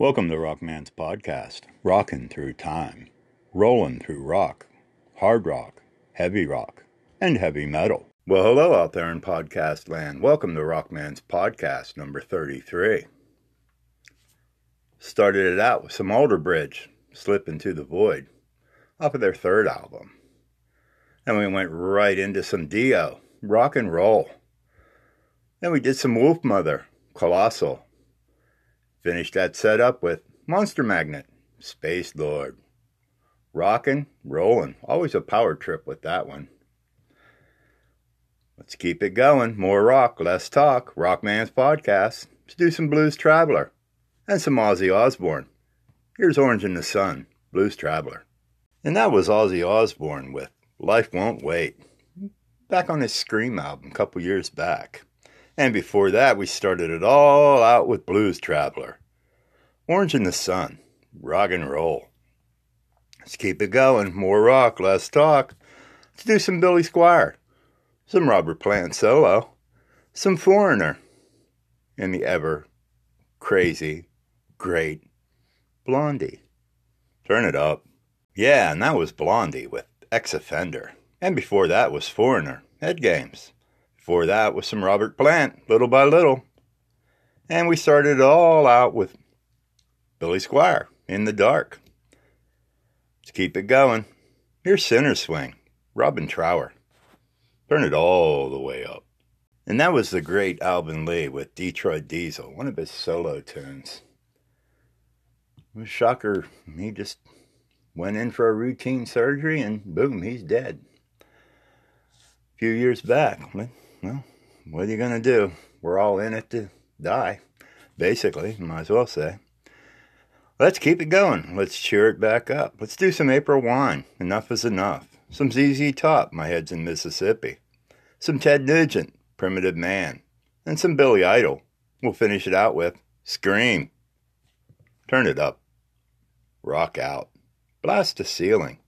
Welcome to Rockman's podcast, rocking through time, rolling through rock, hard rock, heavy rock, and heavy metal. Well, hello out there in podcast land. Welcome to Rockman's podcast number 33. Started it out with some Alter Bridge, Slip into the Void, off of their third album. And we went right into some Dio, rock and roll. Then we did some Wolfmother, Colossal, Finished that set up with Monster Magnet, Space Lord. Rockin', rollin', always a power trip with that one. Let's keep it going. More rock, less talk. Rockman's podcast. Let's do some Blues Traveler and some Ozzy Osbourne. Here's Orange in the Sun, Blues Traveler. And that was Ozzy Osbourne with Life Won't Wait, back on his Scream album a couple years back. And before that, we started it all out with Blues Traveler. Orange in the Sun, rock and roll. Let's keep it going. More rock, less talk. Let's do some Billy Squier, some Robert Plant solo, some Foreigner, and the ever crazy, great Blondie. Turn it up. Yeah, and that was Blondie with X Offender. And before that was Foreigner, Head Games. Before that was some Robert Plant, little by little. And we started it all out with Billy Squier, In the Dark. Let's keep it going. Here's Center Swing, Robin Trower. Turn it all the way up. And that was the great Alvin Lee with Detroit Diesel, one of his solo tunes. It was shocker. He just went in for a routine surgery and boom, he's dead. A few years back well, what are you going to do? We're all in it to die, basically, might as well say. Let's keep it going. Let's cheer it back up. Let's do some April wine. Enough is enough. Some ZZ Top, My Head's in Mississippi. Some Ted Nugent, Primitive Man. And some Billy Idol. We'll finish it out with Scream. Turn it up. Rock out. Blast the ceiling.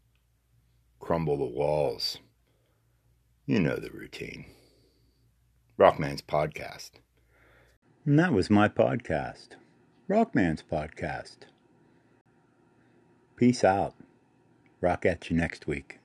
Crumble the walls. You know the routine. Rockman's podcast. And that was my podcast, Rockman's podcast. Peace out. Rock at you next week.